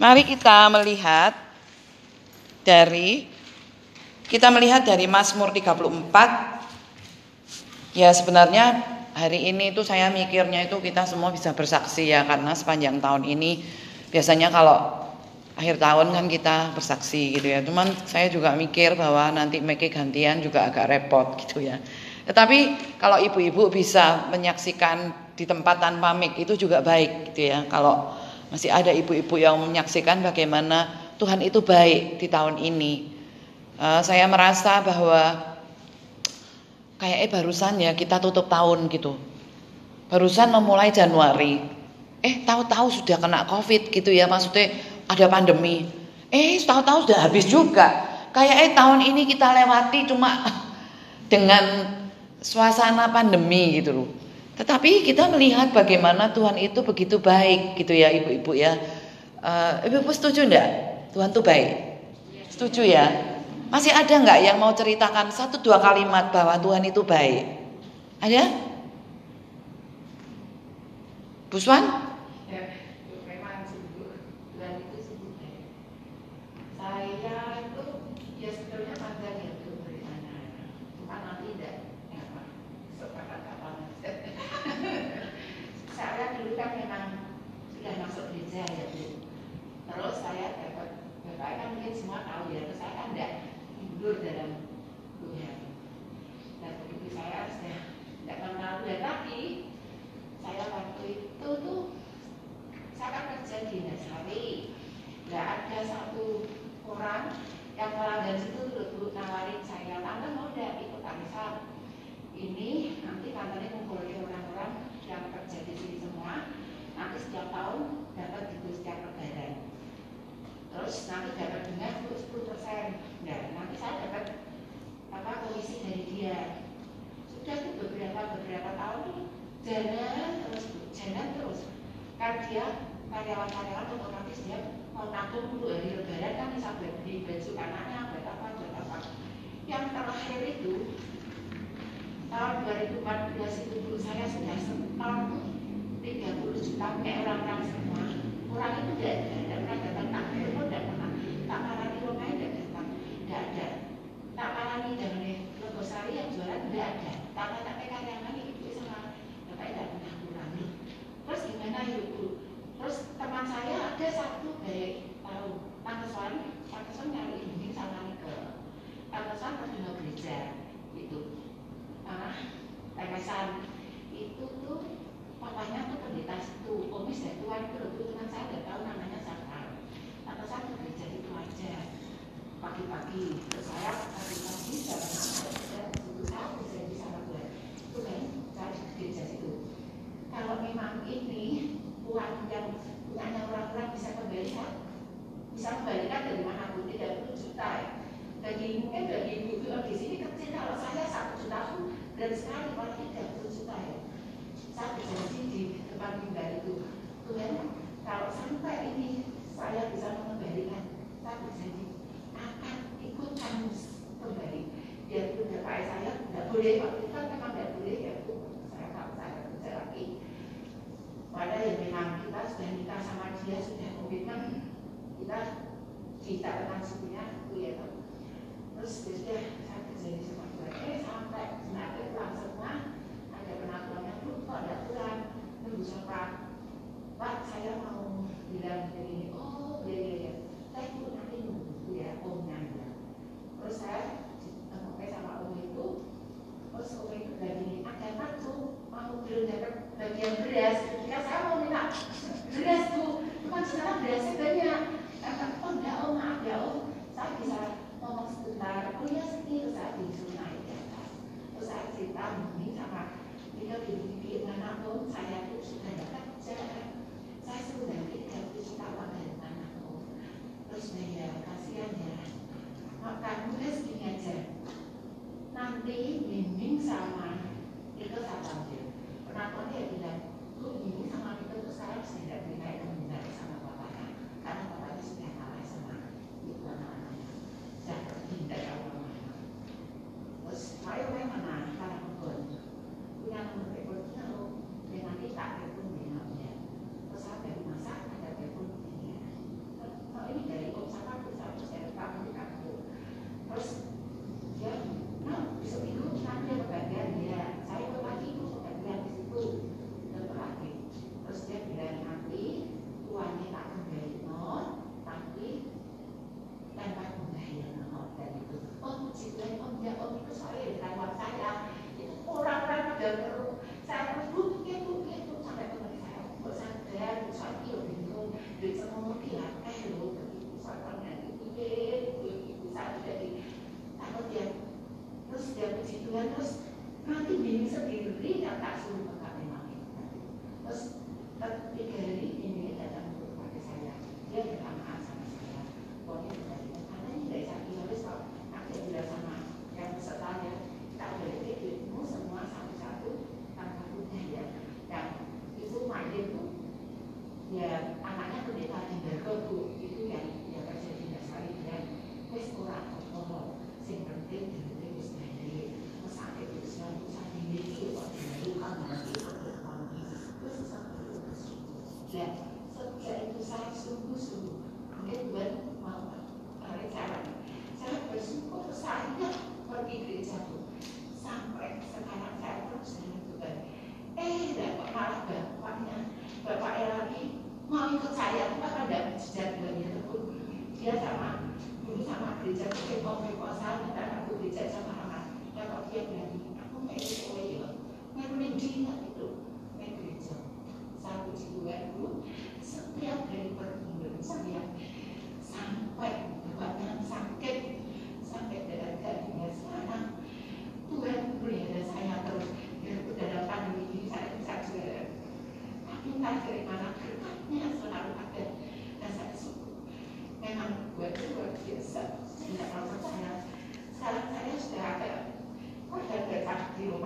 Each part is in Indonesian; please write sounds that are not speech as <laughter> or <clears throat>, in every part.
Mari kita melihat dari kita melihat dari Mazmur 34 ya sebenarnya hari ini itu saya mikirnya itu kita semua bisa bersaksi ya karena sepanjang tahun ini biasanya kalau akhir tahun kan kita bersaksi gitu ya. Cuman saya juga mikir bahwa nanti make gantian juga agak repot gitu ya. Tetapi kalau ibu-ibu bisa menyaksikan di tempat tanpa mic itu juga baik gitu ya. Kalau masih ada ibu-ibu yang menyaksikan bagaimana Tuhan itu baik di tahun ini. Uh, saya merasa bahwa kayaknya barusan ya kita tutup tahun gitu. Barusan memulai Januari. Eh tahu-tahu sudah kena Covid gitu ya maksudnya ada pandemi. Eh tahu-tahu sudah habis juga. Kayak eh tahun ini kita lewati cuma <laughs> dengan suasana pandemi gitu loh. Tetapi kita melihat bagaimana Tuhan itu begitu baik gitu ya ibu-ibu ya. Uh, ibu-ibu setuju enggak? Tuhan tuh baik. Setuju ya? Masih ada nggak yang mau ceritakan satu dua kalimat bahwa Tuhan itu baik? Ada? Buswan? terus nanti dapat bunga untuk 10 persen. Nah nanti saya dapat apa komisi dari dia. Sudah tuh beberapa beberapa tahun jalan terus jalan terus. Kan dia karyawan-karyawan otomatis dia mau nabung untuk hari lebaran kan bisa beli baju anaknya buat apa buat apa. Yang terakhir itu tahun 2014 itu dulu saya sudah setor 30 juta kayak orang-orang semua. Orang itu tidak ada. nggak ada. Karena tapi itu ibu sama bapak tidak pernah kurangi terus gimana ya bu terus teman saya ada satu baik tahu. Pantesan pantesan nyari ini sama ke pantesan ke gereja itu ah pantesan itu tuh papanya tuh pendeta itu omis dan tuan itu dulu teman saya nggak tahu namanya siapa. Pantesan ke gereja itu aja. Pagi-pagi terus saya pagi-pagi Indonesia bisa membandingkan dari mana pun 30 juta ya. Bagi mungkin bagi ibu-ibu di sini kan kecil kalau saya satu juta pun dan sekali kalau 30 juta ya. Saya berjanji di depan tinggal itu Tuhan kalau sampai ini saya bisa mengembalikan saya berjanji akan ikut kamu kembali. Biar bunda pak e saya tidak boleh waktu itu kan memang tidak boleh ya bu. Saya tahu saya kerja lagi. Pada yang memang kita sudah nikah sama dia sudah komitmen kita kita langsungnya itu ya kan terus biasanya saya saya kerjain seperti eh sampai nanti langsung sekolah ada pengakuan yang tuh kok ada pulang. Nunggu apa pak saya mau bilang begini oh iya iya. iya.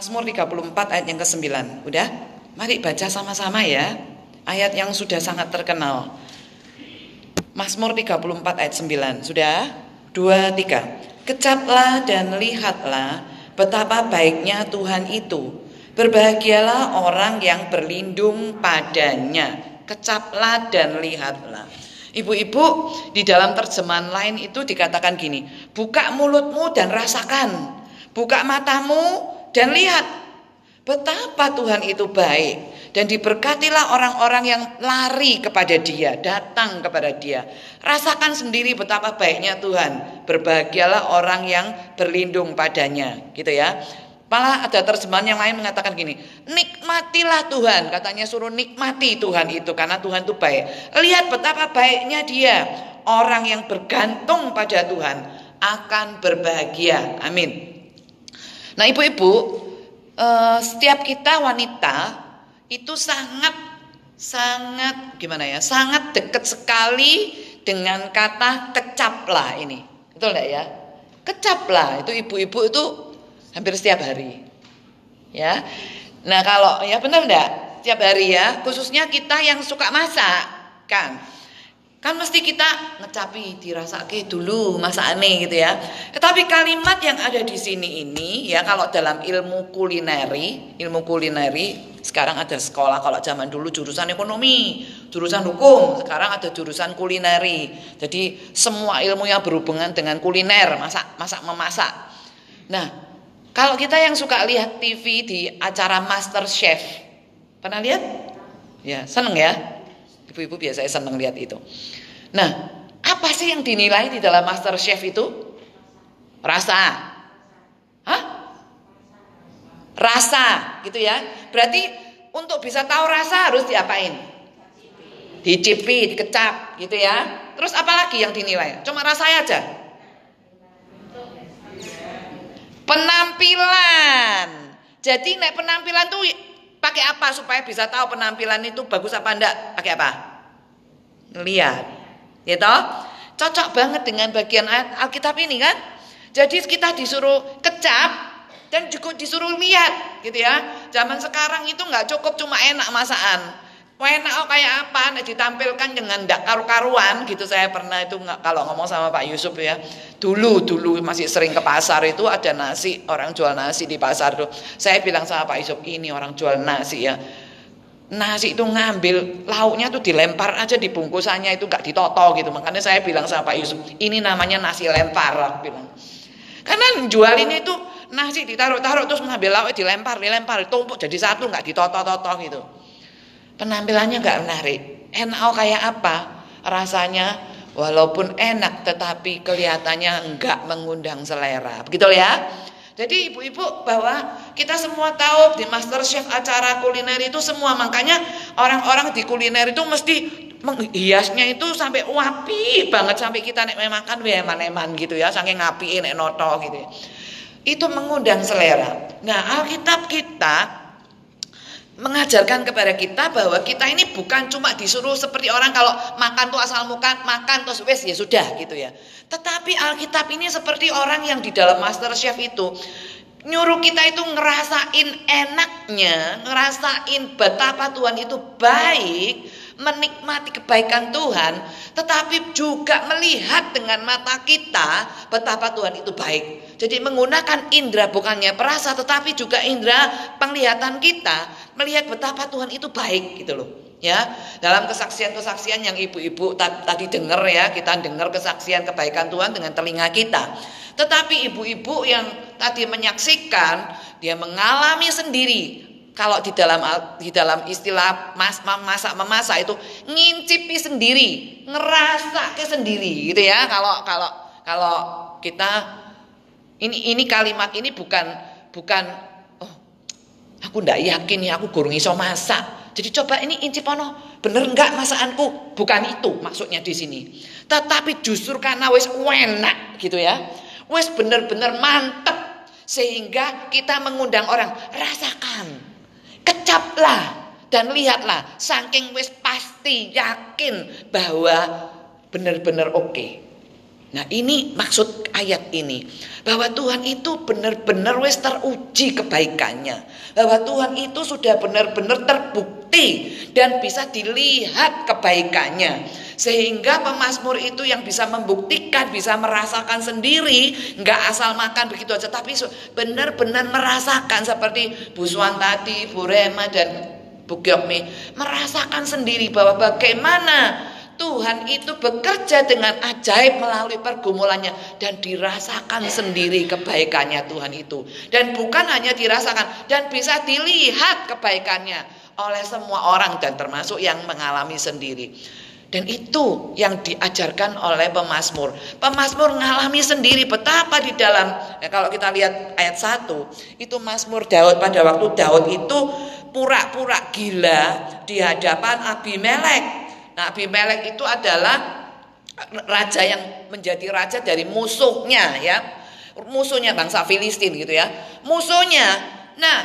Mazmur 34 ayat yang ke-9. Udah? Mari baca sama-sama ya. Ayat yang sudah sangat terkenal. Mazmur 34 ayat 9. Sudah? Dua, tiga. Kecaplah dan lihatlah Betapa baiknya Tuhan itu. Berbahagialah orang yang berlindung padanya. Kecaplah dan lihatlah. Ibu-ibu di dalam terjemahan lain itu dikatakan gini, buka mulutmu dan rasakan, buka matamu dan lihat betapa Tuhan itu baik dan diberkatilah orang-orang yang lari kepada Dia, datang kepada Dia. Rasakan sendiri betapa baiknya Tuhan. Berbahagialah orang yang berlindung padanya, gitu ya. Malah ada terjemahan yang lain mengatakan gini, nikmatilah Tuhan, katanya suruh nikmati Tuhan itu karena Tuhan itu baik. Lihat betapa baiknya Dia. Orang yang bergantung pada Tuhan akan berbahagia. Amin. Nah, ibu-ibu, eh, setiap kita wanita itu sangat sangat gimana ya sangat dekat sekali dengan kata kecaplah ini. Betul enggak ya? Kecaplah. Itu ibu-ibu itu hampir setiap hari. Ya. Nah kalau ya benar enggak setiap hari ya khususnya kita yang suka masak kan Kan mesti kita ngecapi dirasake dulu masa aneh gitu ya. Tetapi kalimat yang ada di sini ini ya kalau dalam ilmu kulineri, ilmu kulineri sekarang ada sekolah kalau zaman dulu jurusan ekonomi, jurusan hukum, sekarang ada jurusan kulineri. Jadi semua ilmu yang berhubungan dengan kuliner, masak, masak memasak. Nah, kalau kita yang suka lihat TV di acara Master Chef, pernah lihat? Ya, seneng ya? Ibu-ibu biasanya senang lihat itu. Nah, apa sih yang dinilai di dalam Master Chef itu? Rasa. Hah? Rasa, gitu ya. Berarti untuk bisa tahu rasa harus diapain? Dicipi, dikecap, gitu ya. Terus apa lagi yang dinilai? Cuma rasa aja. Penampilan. Jadi naik penampilan tuh Pakai apa supaya bisa tahu penampilan itu bagus apa enggak? Pakai apa? Lihat. Gitu? Cocok banget dengan bagian Alkitab ini kan? Jadi kita disuruh kecap dan juga disuruh lihat gitu ya. Zaman sekarang itu nggak cukup cuma enak masakan enak oh kayak apa? Nek ditampilkan dengan ndak karu-karuan gitu. Saya pernah itu nggak kalau ngomong sama Pak Yusuf ya dulu dulu masih sering ke pasar itu ada nasi orang jual nasi di pasar tuh. Saya bilang sama Pak Yusuf ini orang jual nasi ya. Nasi itu ngambil lauknya tuh dilempar aja di bungkusannya itu nggak ditoto gitu. Makanya saya bilang sama Pak Yusuf ini namanya nasi lempar bilang. Karena jual ini tuh nasi ditaruh-taruh terus ngambil lauk dilempar dilempar tumpuk jadi satu nggak ditoto-toto gitu penampilannya nggak menarik. Enak kayak apa? Rasanya walaupun enak tetapi kelihatannya enggak mengundang selera. Begitu ya? Jadi ibu-ibu bahwa kita semua tahu di Master Chef acara kuliner itu semua makanya orang-orang di kuliner itu mesti menghiasnya itu sampai wapi banget sampai kita nek makan eman-eman gitu ya saking ngapi nek noto gitu. Ya. Itu mengundang selera. Nah, Alkitab kita mengajarkan kepada kita bahwa kita ini bukan cuma disuruh seperti orang kalau makan tuh asal makan makan terus wes ya sudah gitu ya. Tetapi Alkitab ini seperti orang yang di dalam Master Chef itu nyuruh kita itu ngerasain enaknya, ngerasain betapa Tuhan itu baik, menikmati kebaikan Tuhan, tetapi juga melihat dengan mata kita betapa Tuhan itu baik. Jadi menggunakan indera bukannya perasa tetapi juga indera penglihatan kita melihat betapa Tuhan itu baik gitu loh ya. Dalam kesaksian-kesaksian yang ibu-ibu tadi dengar ya kita dengar kesaksian kebaikan Tuhan dengan telinga kita. Tetapi ibu-ibu yang tadi menyaksikan dia mengalami sendiri. Kalau di dalam di dalam istilah mas, memasak memasak itu ngincipi sendiri ngerasa ke sendiri gitu ya. Kalau kalau kalau kita ini ini kalimat ini bukan bukan aku ndak yakin ya aku gurung iso masak jadi coba ini Incipono bener enggak masakanku? Bukan itu maksudnya di sini. Tetapi justru karena wis enak gitu ya. Wis bener-bener mantep sehingga kita mengundang orang rasakan. Kecaplah dan lihatlah saking wis pasti yakin bahwa benar-benar oke. Okay. Nah ini maksud ayat ini. Bahwa Tuhan itu benar-benar wis teruji kebaikannya, bahwa Tuhan itu sudah benar-benar terbukti dan bisa dilihat kebaikannya, sehingga pemazmur itu yang bisa membuktikan, bisa merasakan sendiri, nggak asal makan begitu aja, tapi benar-benar merasakan seperti Bu Suwan tadi, Bu Rema dan Bu Gyokmi merasakan sendiri bahwa bagaimana Tuhan itu bekerja dengan ajaib melalui pergumulannya dan dirasakan sendiri kebaikannya Tuhan itu. Dan bukan hanya dirasakan dan bisa dilihat kebaikannya oleh semua orang dan termasuk yang mengalami sendiri. Dan itu yang diajarkan oleh pemazmur. Pemazmur mengalami sendiri betapa di dalam ya kalau kita lihat ayat 1 itu Mazmur Daud pada waktu Daud itu pura-pura gila di hadapan Abimelek Nah Abimelek itu adalah raja yang menjadi raja dari musuhnya ya. Musuhnya bangsa Filistin gitu ya. Musuhnya. Nah,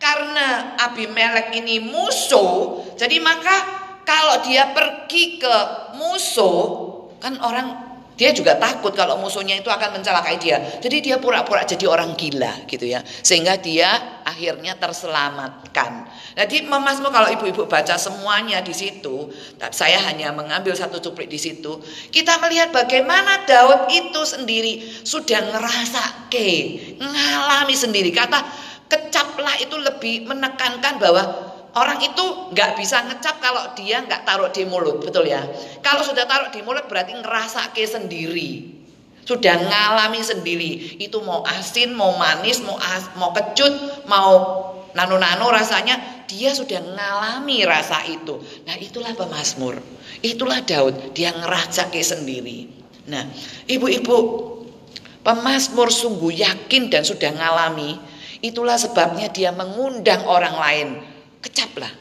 karena Abimelek ini musuh, jadi maka kalau dia pergi ke musuh, kan orang dia juga takut kalau musuhnya itu akan mencelakai dia. Jadi dia pura-pura jadi orang gila gitu ya. Sehingga dia akhirnya terselamatkan. Jadi memasmu kalau ibu-ibu baca semuanya di situ, saya hanya mengambil satu cuplik di situ. Kita melihat bagaimana Daud itu sendiri sudah ngerasa ke, ngalami sendiri. Kata kecaplah itu lebih menekankan bahwa Orang itu nggak bisa ngecap kalau dia nggak taruh di mulut, betul ya? Kalau sudah taruh di mulut berarti ngerasa ke sendiri, sudah ngalami sendiri. Itu mau asin, mau manis, mau as, mau kecut, mau nano-nano rasanya, dia sudah ngalami rasa itu. Nah itulah pemazmur, itulah Daud, dia ngerasa ke sendiri. Nah ibu-ibu, pemazmur sungguh yakin dan sudah ngalami. Itulah sebabnya dia mengundang orang lain Kecaplah,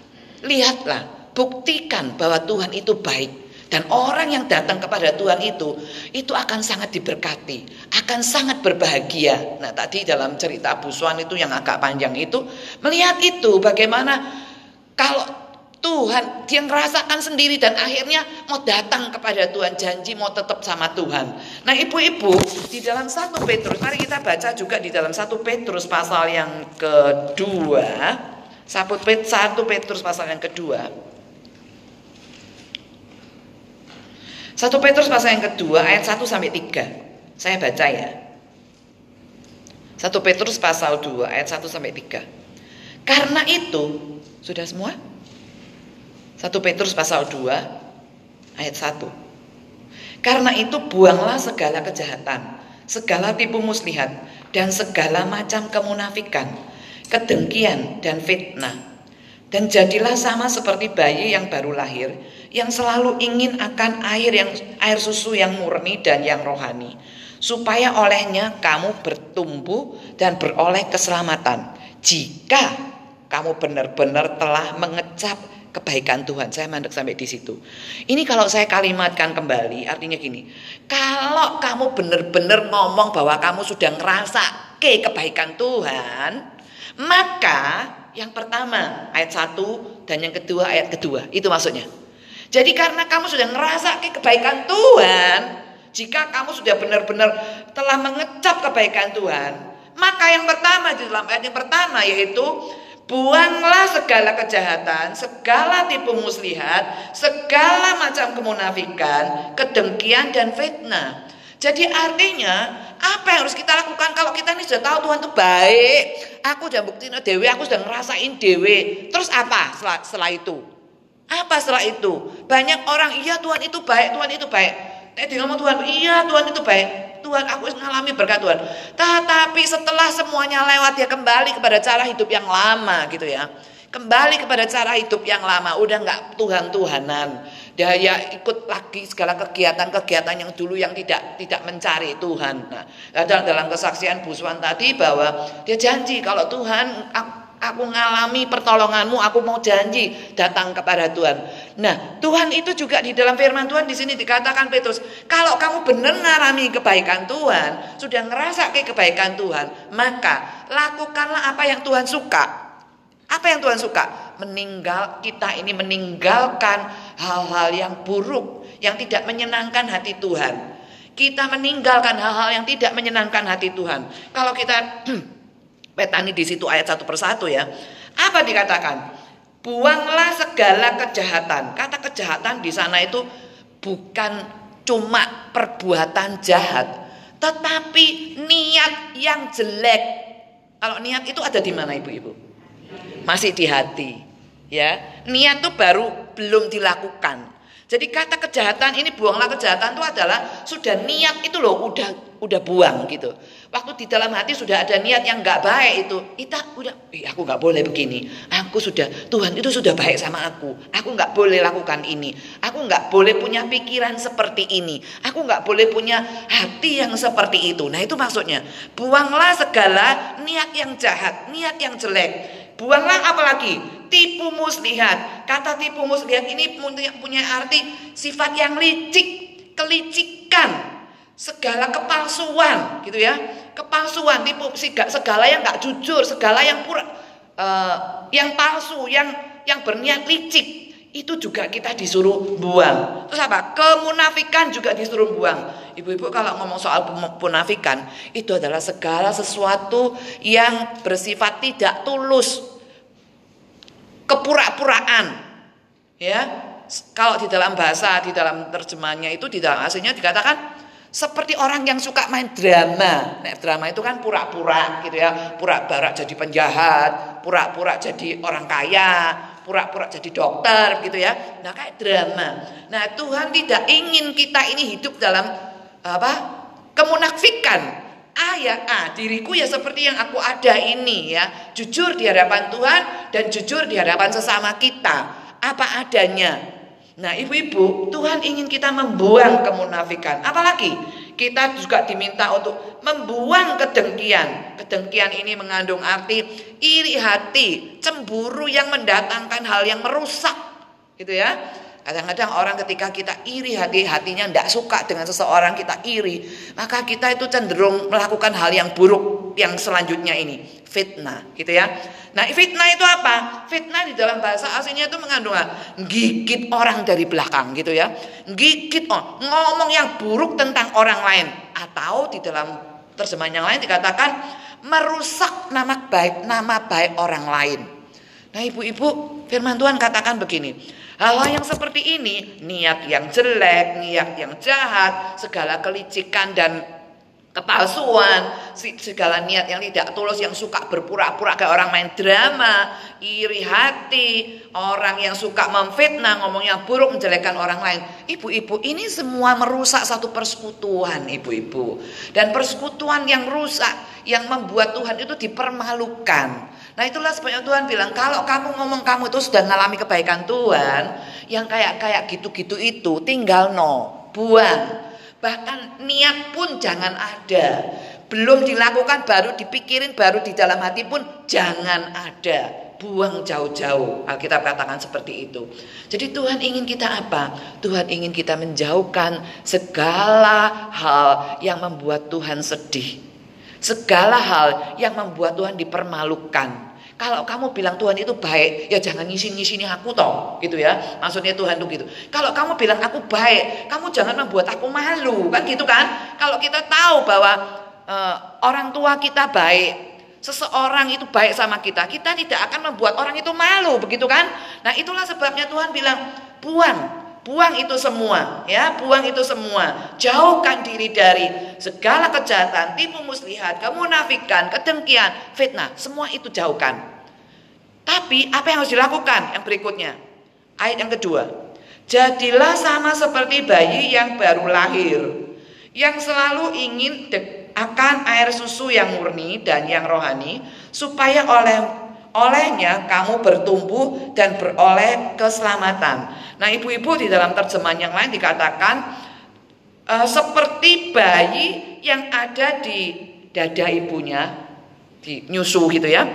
lihatlah, buktikan bahwa Tuhan itu baik. Dan orang yang datang kepada Tuhan itu, itu akan sangat diberkati, akan sangat berbahagia. Nah tadi dalam cerita Busuan itu yang agak panjang itu, melihat itu bagaimana kalau Tuhan dia merasakan sendiri dan akhirnya mau datang kepada Tuhan janji mau tetap sama Tuhan. Nah ibu-ibu di dalam satu Petrus mari kita baca juga di dalam satu Petrus pasal yang kedua Satu Petrus pasal yang kedua. Satu Petrus pasal yang kedua ayat 1 sampai 3. Saya baca ya. Satu Petrus pasal 2 ayat 1 sampai 3. Karena itu, sudah semua? Satu Petrus pasal 2 ayat 1. Karena itu buanglah segala kejahatan, segala tipu muslihat, dan segala macam kemunafikan kedengkian dan fitnah. Dan jadilah sama seperti bayi yang baru lahir, yang selalu ingin akan air yang air susu yang murni dan yang rohani, supaya olehnya kamu bertumbuh dan beroleh keselamatan. Jika kamu benar-benar telah mengecap kebaikan Tuhan. Saya mandek sampai di situ. Ini kalau saya kalimatkan kembali, artinya gini. Kalau kamu benar-benar ngomong bahwa kamu sudah ngerasa ke kebaikan Tuhan, maka yang pertama ayat satu dan yang kedua ayat kedua. Itu maksudnya. Jadi karena kamu sudah ngerasa kebaikan Tuhan, jika kamu sudah benar-benar telah mengecap kebaikan Tuhan, maka yang pertama di dalam ayat yang pertama yaitu Buanglah segala kejahatan, segala tipu muslihat, segala macam kemunafikan, kedengkian dan fitnah. Jadi artinya apa yang harus kita lakukan kalau kita ini sudah tahu Tuhan itu baik. Aku sudah buktiin dewi, aku sudah ngerasain dewi. Terus apa setelah, setelah itu? Apa setelah itu? Banyak orang, iya Tuhan itu baik, Tuhan itu baik. Eh ngomong Tuhan, iya Tuhan itu baik. Tuhan aku mengalami berkat Tuhan. Tetapi setelah semuanya lewat dia kembali kepada cara hidup yang lama gitu ya. Kembali kepada cara hidup yang lama, udah nggak Tuhan-Tuhanan. Daya ikut lagi segala kegiatan-kegiatan yang dulu yang tidak tidak mencari Tuhan. Nah, dalam, kesaksian Bu Swan tadi bahwa dia janji kalau Tuhan aku, aku ngalami pertolonganmu, aku mau janji datang kepada Tuhan. Nah, Tuhan itu juga di dalam firman Tuhan di sini dikatakan Petrus, kalau kamu benar ngalami kebaikan Tuhan, sudah ngerasa ke kebaikan Tuhan, maka lakukanlah apa yang Tuhan suka. Apa yang Tuhan suka? Meninggal kita ini meninggalkan hal-hal yang buruk, yang tidak menyenangkan hati Tuhan. Kita meninggalkan hal-hal yang tidak menyenangkan hati Tuhan. Kalau kita <clears throat> petani di situ ayat satu persatu ya. Apa dikatakan? Buanglah segala kejahatan. Kata kejahatan di sana itu bukan cuma perbuatan jahat, tetapi niat yang jelek. Kalau niat itu ada di mana ibu-ibu? Masih di hati. Ya, niat itu baru belum dilakukan. Jadi kata kejahatan ini buanglah kejahatan itu adalah sudah niat itu loh udah udah buang gitu. Waktu di dalam hati sudah ada niat yang nggak baik itu, kita udah, aku nggak boleh begini. Aku sudah Tuhan itu sudah baik sama aku. Aku nggak boleh lakukan ini. Aku nggak boleh punya pikiran seperti ini. Aku nggak boleh punya hati yang seperti itu. Nah itu maksudnya buanglah segala niat yang jahat, niat yang jelek. Buanglah apalagi tipu muslihat. Kata tipu muslihat ini punya, punya arti sifat yang licik, kelicikan, segala kepalsuan gitu ya. Kepalsuan, tipu segala yang nggak jujur, segala yang pura uh, yang palsu, yang yang berniat licik itu juga kita disuruh buang. Terus apa? Kemunafikan juga disuruh buang. Ibu-ibu kalau ngomong soal kemunafikan itu adalah segala sesuatu yang bersifat tidak tulus, kepura-puraan. Ya. Kalau di dalam bahasa, di dalam terjemahnya itu di dalam aslinya dikatakan seperti orang yang suka main drama. Nah, drama itu kan pura-pura gitu ya. Pura-pura jadi penjahat, pura-pura jadi orang kaya, pura-pura jadi dokter gitu ya. Nah, kayak drama. Nah, Tuhan tidak ingin kita ini hidup dalam apa? kemunafikan A ya A, diriku ya seperti yang aku ada ini ya. Jujur di hadapan Tuhan dan jujur di hadapan sesama kita. Apa adanya. Nah ibu-ibu, Tuhan ingin kita membuang kemunafikan. Apalagi kita juga diminta untuk membuang kedengkian. Kedengkian ini mengandung arti iri hati, cemburu yang mendatangkan hal yang merusak. Gitu ya. Kadang-kadang orang ketika kita iri hati hatinya tidak suka dengan seseorang kita iri, maka kita itu cenderung melakukan hal yang buruk yang selanjutnya ini fitnah, gitu ya. Nah fitnah itu apa? Fitnah di dalam bahasa aslinya itu mengandung gigit orang dari belakang, gitu ya. Gigit oh, ngomong yang buruk tentang orang lain atau di dalam terjemahan yang lain dikatakan merusak nama baik nama baik orang lain. Nah ibu-ibu firman Tuhan katakan begini. Hal-hal yang seperti ini, niat yang jelek, niat yang jahat, segala kelicikan dan kepalsuan, segala niat yang tidak tulus, yang suka berpura-pura kayak orang main drama, iri hati, orang yang suka memfitnah, ngomongnya buruk, menjelekan orang lain. Ibu-ibu, ini semua merusak satu persekutuan, ibu-ibu. Dan persekutuan yang rusak, yang membuat Tuhan itu dipermalukan. Nah itulah sebabnya Tuhan bilang kalau kamu ngomong kamu itu sudah mengalami kebaikan Tuhan, yang kayak kayak gitu-gitu itu tinggal no, buang. Bahkan niat pun jangan ada. Belum dilakukan baru dipikirin baru di dalam hati pun jangan ada. Buang jauh-jauh. Alkitab katakan seperti itu. Jadi Tuhan ingin kita apa? Tuhan ingin kita menjauhkan segala hal yang membuat Tuhan sedih. Segala hal yang membuat Tuhan dipermalukan. Kalau kamu bilang Tuhan itu baik, ya jangan ngisi-ngisini aku toh, gitu ya. Maksudnya Tuhan itu gitu. Kalau kamu bilang aku baik, kamu jangan membuat aku malu, kan gitu kan? Kalau kita tahu bahwa uh, orang tua kita baik, seseorang itu baik sama kita, kita tidak akan membuat orang itu malu, begitu kan? Nah, itulah sebabnya Tuhan bilang, "Buang, buang itu semua, ya, buang itu semua. Jauhkan diri dari segala kejahatan, tipu muslihat, kemunafikan, kedengkian, fitnah, semua itu jauhkan." Tapi apa yang harus dilakukan? Yang berikutnya. Ayat yang kedua. Jadilah sama seperti bayi yang baru lahir. Yang selalu ingin akan air susu yang murni dan yang rohani. Supaya oleh olehnya kamu bertumbuh dan beroleh keselamatan. Nah ibu-ibu di dalam terjemahan yang lain dikatakan e, seperti bayi yang ada di dada ibunya di nyusu gitu ya.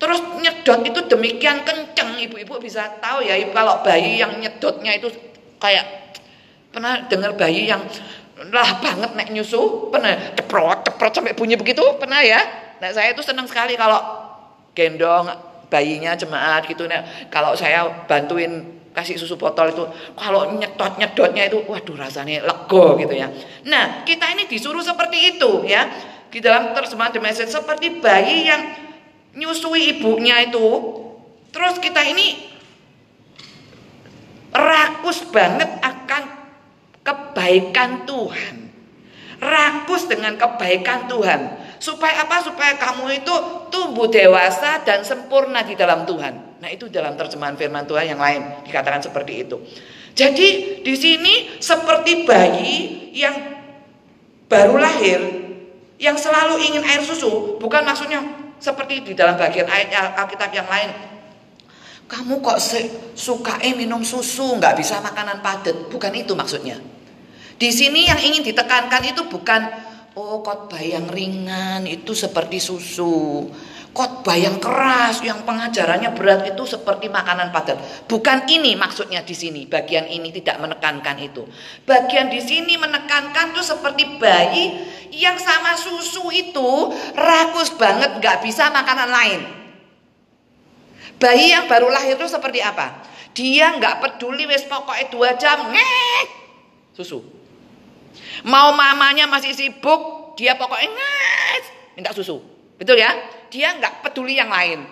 Terus nyedot itu demikian kenceng ibu-ibu bisa tahu ya kalau bayi yang nyedotnya itu kayak pernah dengar bayi yang lah banget naik nyusu? Pernah? Ceprot ceprot sampai bunyi begitu? Pernah ya? Nah saya itu senang sekali kalau gendong bayinya jemaat gitu nah kalau saya bantuin kasih susu botol itu kalau nyedot nyedotnya itu waduh rasanya lego gitu ya. Nah kita ini disuruh seperti itu ya. Di dalam terjemahan the message seperti bayi yang nyusui ibunya itu terus kita ini rakus banget akan kebaikan Tuhan. Rakus dengan kebaikan Tuhan supaya apa supaya kamu itu tumbuh dewasa dan sempurna di dalam Tuhan nah itu dalam terjemahan firman Tuhan yang lain dikatakan seperti itu jadi di sini seperti bayi yang baru lahir yang selalu ingin air susu bukan maksudnya seperti di dalam bagian ayat Alkitab yang lain. Kamu kok suka minum susu, nggak bisa makanan padat. Bukan itu maksudnya. Di sini yang ingin ditekankan itu bukan oh khotbah yang ringan itu seperti susu. Khotbah yang keras, yang pengajarannya berat itu seperti makanan padat. Bukan ini maksudnya di sini. Bagian ini tidak menekankan itu. Bagian di sini menekankan tuh seperti bayi yang sama susu itu rakus banget, nggak bisa makanan lain. Bayi yang baru lahir itu seperti apa? Dia nggak peduli wes pokoknya dua jam ngek susu. Mau mamanya masih sibuk, dia pokoknya ngek minta susu. Betul ya? dia nggak peduli yang lain.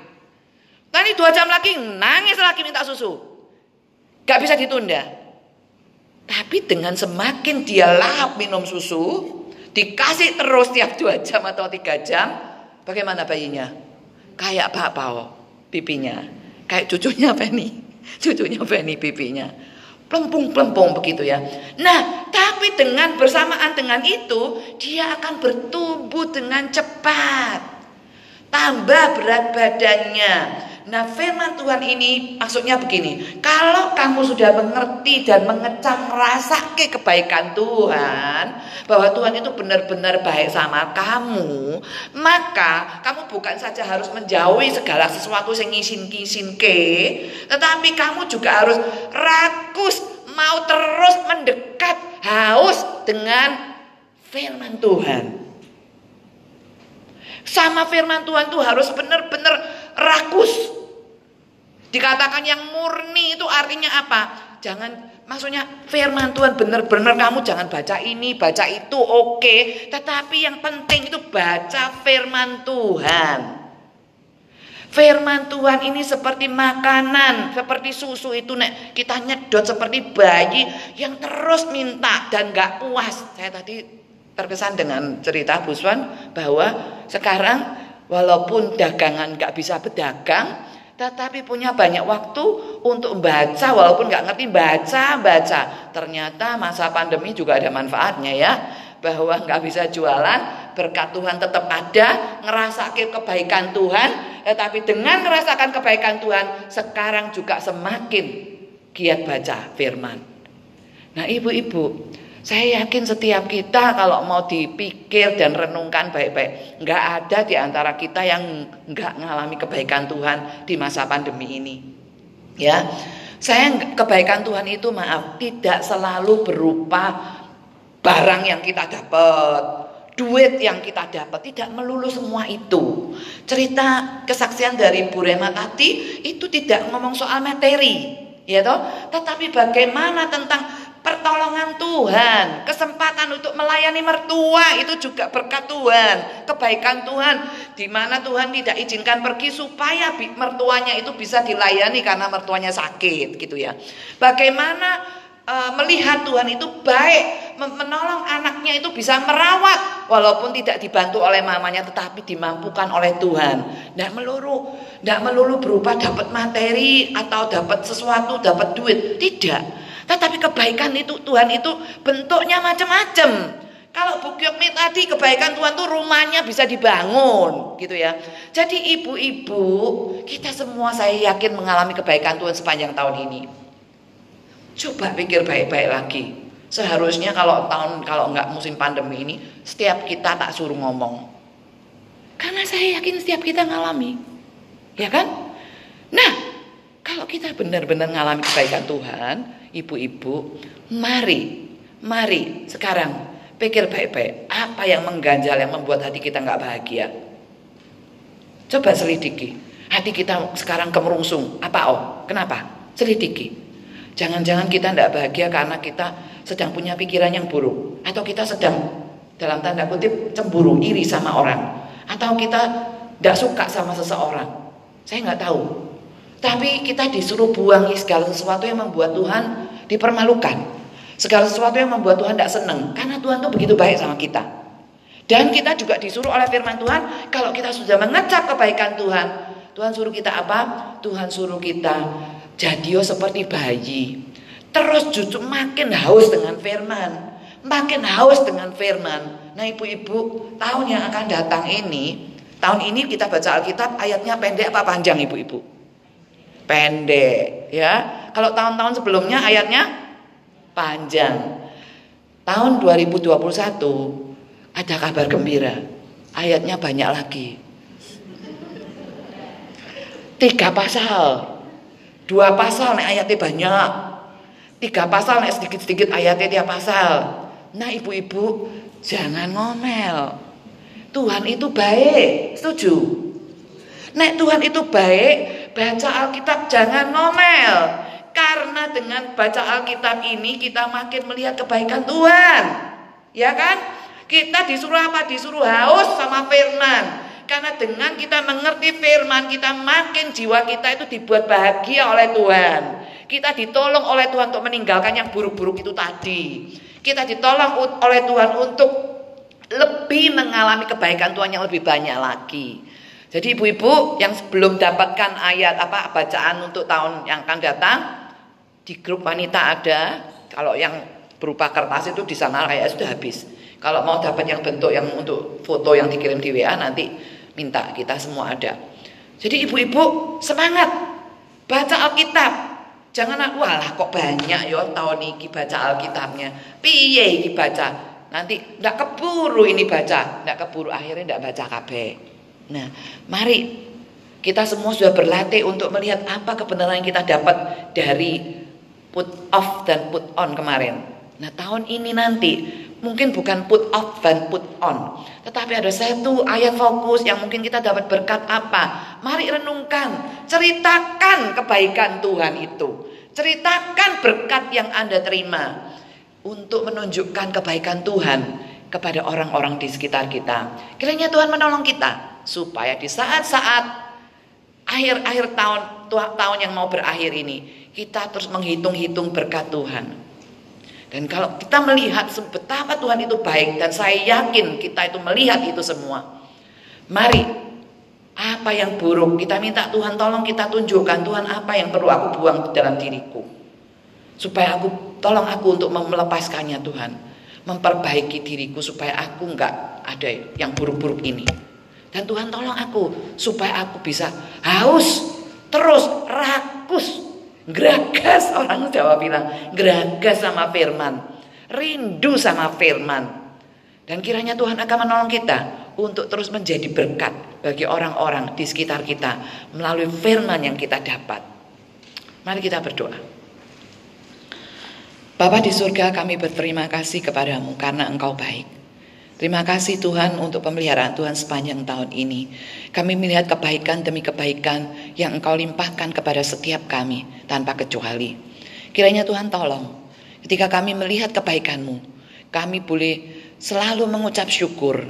Nanti dua jam lagi nangis lagi minta susu. Gak bisa ditunda. Tapi dengan semakin dia lahap minum susu, dikasih terus tiap dua jam atau tiga jam, bagaimana bayinya? Kayak Pak Pao pipinya. Kayak cucunya Penny. <laughs> Cucunya Penny pipinya. Plempung-plempung begitu ya. Nah, tapi dengan bersamaan dengan itu, dia akan bertumbuh dengan cepat tambah berat badannya. Nah firman Tuhan ini maksudnya begini. Kalau kamu sudah mengerti dan mengecam rasa ke kebaikan Tuhan Bahwa Tuhan itu benar-benar baik sama kamu Maka kamu bukan saja harus menjauhi segala sesuatu yang ngisin-ngisin ke Tetapi kamu juga harus rakus Mau terus mendekat haus dengan firman Tuhan. Sama firman Tuhan tuh harus benar-benar rakus. Dikatakan yang murni itu artinya apa? Jangan maksudnya firman Tuhan benar-benar kamu jangan baca ini, baca itu oke, okay. tetapi yang penting itu baca firman Tuhan. Firman Tuhan ini seperti makanan, seperti susu itu nek kita nyedot seperti bayi yang terus minta dan gak puas. Saya tadi terkesan dengan cerita Bu Swan bahwa sekarang walaupun dagangan nggak bisa berdagang, tetapi punya banyak waktu untuk baca. Walaupun nggak ngerti baca baca. Ternyata masa pandemi juga ada manfaatnya ya. Bahwa nggak bisa jualan berkat Tuhan tetap ada ngerasa kebaikan Tuhan. Tetapi dengan merasakan kebaikan Tuhan sekarang juga semakin giat baca firman. Nah ibu-ibu saya yakin setiap kita kalau mau dipikir dan renungkan baik-baik, nggak ada di antara kita yang nggak mengalami kebaikan Tuhan di masa pandemi ini. Ya, saya kebaikan Tuhan itu maaf tidak selalu berupa barang yang kita dapat, duit yang kita dapat, tidak melulu semua itu. Cerita kesaksian dari Bu Rema tadi itu tidak ngomong soal materi, ya toh, tetapi bagaimana tentang pertolongan Tuhan, kesempatan untuk melayani mertua itu juga berkat Tuhan, kebaikan Tuhan, di mana Tuhan tidak izinkan pergi supaya mertuanya itu bisa dilayani karena mertuanya sakit, gitu ya. Bagaimana uh, melihat Tuhan itu baik, menolong anaknya itu bisa merawat, walaupun tidak dibantu oleh mamanya, tetapi dimampukan oleh Tuhan. Tidak melulu, tidak melulu berupa dapat materi atau dapat sesuatu, dapat duit, tidak tetapi kebaikan itu Tuhan itu bentuknya macam-macam. Kalau Bu Kyokmi tadi kebaikan Tuhan tuh rumahnya bisa dibangun gitu ya. Jadi ibu-ibu kita semua saya yakin mengalami kebaikan Tuhan sepanjang tahun ini. Coba pikir baik-baik lagi. Seharusnya kalau tahun kalau nggak musim pandemi ini setiap kita tak suruh ngomong. Karena saya yakin setiap kita ngalami. Ya kan? Nah, kalau kita benar-benar ngalami kebaikan Tuhan, ibu-ibu, mari, mari sekarang pikir baik-baik apa yang mengganjal yang membuat hati kita nggak bahagia. Coba selidiki. Hati kita sekarang kemerungsung. Apa oh? Kenapa? Selidiki. Jangan-jangan kita tidak bahagia karena kita sedang punya pikiran yang buruk. Atau kita sedang dalam tanda kutip cemburu, iri sama orang. Atau kita tidak suka sama seseorang. Saya nggak tahu. Tapi kita disuruh buang segala sesuatu yang membuat Tuhan dipermalukan. Segala sesuatu yang membuat Tuhan tidak senang. Karena Tuhan tuh begitu baik sama kita. Dan kita juga disuruh oleh firman Tuhan. Kalau kita sudah mengecap kebaikan Tuhan. Tuhan suruh kita apa? Tuhan suruh kita jadi seperti bayi. Terus justru makin haus dengan firman. Makin haus dengan firman. Nah ibu-ibu tahun yang akan datang ini. Tahun ini kita baca Alkitab ayatnya pendek apa panjang ibu-ibu? Pendek ya. Kalau tahun-tahun sebelumnya ayatnya panjang. Tahun 2021 ada kabar gembira. Ayatnya banyak lagi. Tiga pasal. Dua pasal nih ayatnya banyak. Tiga pasal nih sedikit-sedikit ayatnya tiap pasal. Nah ibu-ibu jangan ngomel. Tuhan itu baik. Setuju? Nek Tuhan itu baik, baca Alkitab jangan ngomel. Karena dengan baca Alkitab ini kita makin melihat kebaikan Tuhan. Ya kan? Kita disuruh apa? Disuruh haus sama firman. Karena dengan kita mengerti firman, kita makin jiwa kita itu dibuat bahagia oleh Tuhan. Kita ditolong oleh Tuhan untuk meninggalkan yang buruk-buruk itu tadi. Kita ditolong oleh Tuhan untuk lebih mengalami kebaikan Tuhan yang lebih banyak lagi. Jadi ibu-ibu yang sebelum dapatkan ayat apa bacaan untuk tahun yang akan datang di grup wanita ada. Kalau yang berupa kertas itu di sana kayak sudah habis. Kalau mau dapat yang bentuk yang untuk foto yang dikirim di WA nanti minta kita semua ada. Jadi ibu-ibu semangat baca Alkitab. Jangan walah kok banyak ya tahun ini baca Alkitabnya. Piye dibaca? Nanti ndak keburu ini baca, ndak keburu akhirnya ndak baca kabeh. Nah, mari kita semua sudah berlatih untuk melihat apa kebenaran yang kita dapat dari put off dan put on kemarin. Nah, tahun ini nanti mungkin bukan put off dan put on, tetapi ada satu ayat fokus yang mungkin kita dapat berkat apa. Mari renungkan, ceritakan kebaikan Tuhan itu. Ceritakan berkat yang Anda terima untuk menunjukkan kebaikan Tuhan kepada orang-orang di sekitar kita. Kiranya Tuhan menolong kita supaya di saat-saat akhir-akhir tahun tahun yang mau berakhir ini kita terus menghitung-hitung berkat Tuhan. Dan kalau kita melihat betapa Tuhan itu baik dan saya yakin kita itu melihat itu semua. Mari apa yang buruk kita minta Tuhan tolong kita tunjukkan Tuhan apa yang perlu aku buang dalam diriku. Supaya aku tolong aku untuk melepaskannya Tuhan. Memperbaiki diriku supaya aku enggak ada yang buruk-buruk ini. Dan Tuhan tolong aku supaya aku bisa haus terus rakus geragas <laughs> orang Jawa bilang geragas sama firman rindu sama firman. Dan kiranya Tuhan akan menolong kita untuk terus menjadi berkat bagi orang-orang di sekitar kita melalui firman yang kita dapat. Mari kita berdoa. Bapa di surga kami berterima kasih kepadamu karena engkau baik Terima kasih Tuhan untuk pemeliharaan Tuhan sepanjang tahun ini. Kami melihat kebaikan demi kebaikan yang Engkau limpahkan kepada setiap kami tanpa kecuali. Kiranya Tuhan tolong. Ketika kami melihat kebaikan-Mu, kami boleh selalu mengucap syukur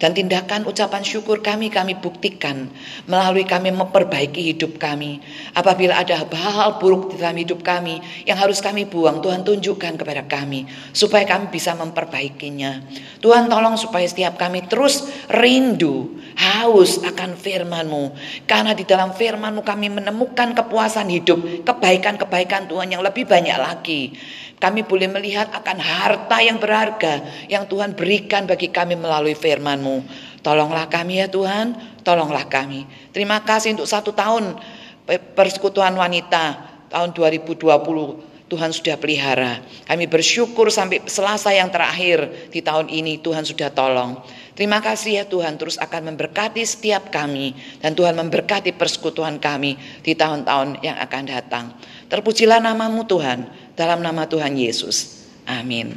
dan tindakan ucapan syukur kami kami buktikan melalui kami memperbaiki hidup kami. Apabila ada hal-hal buruk di dalam hidup kami yang harus kami buang, Tuhan tunjukkan kepada kami supaya kami bisa memperbaikinya. Tuhan tolong supaya setiap kami terus rindu, haus akan firman-Mu. Karena di dalam firman-Mu kami menemukan kepuasan hidup, kebaikan-kebaikan Tuhan yang lebih banyak lagi. Kami boleh melihat akan harta yang berharga yang Tuhan berikan bagi kami melalui firman-Mu. Tolonglah kami ya Tuhan, tolonglah kami. Terima kasih untuk satu tahun persekutuan wanita tahun 2020 Tuhan sudah pelihara. Kami bersyukur sampai Selasa yang terakhir di tahun ini Tuhan sudah tolong. Terima kasih ya Tuhan terus akan memberkati setiap kami dan Tuhan memberkati persekutuan kami di tahun-tahun yang akan datang. Terpujilah namamu Tuhan dalam nama Tuhan Yesus. Amin.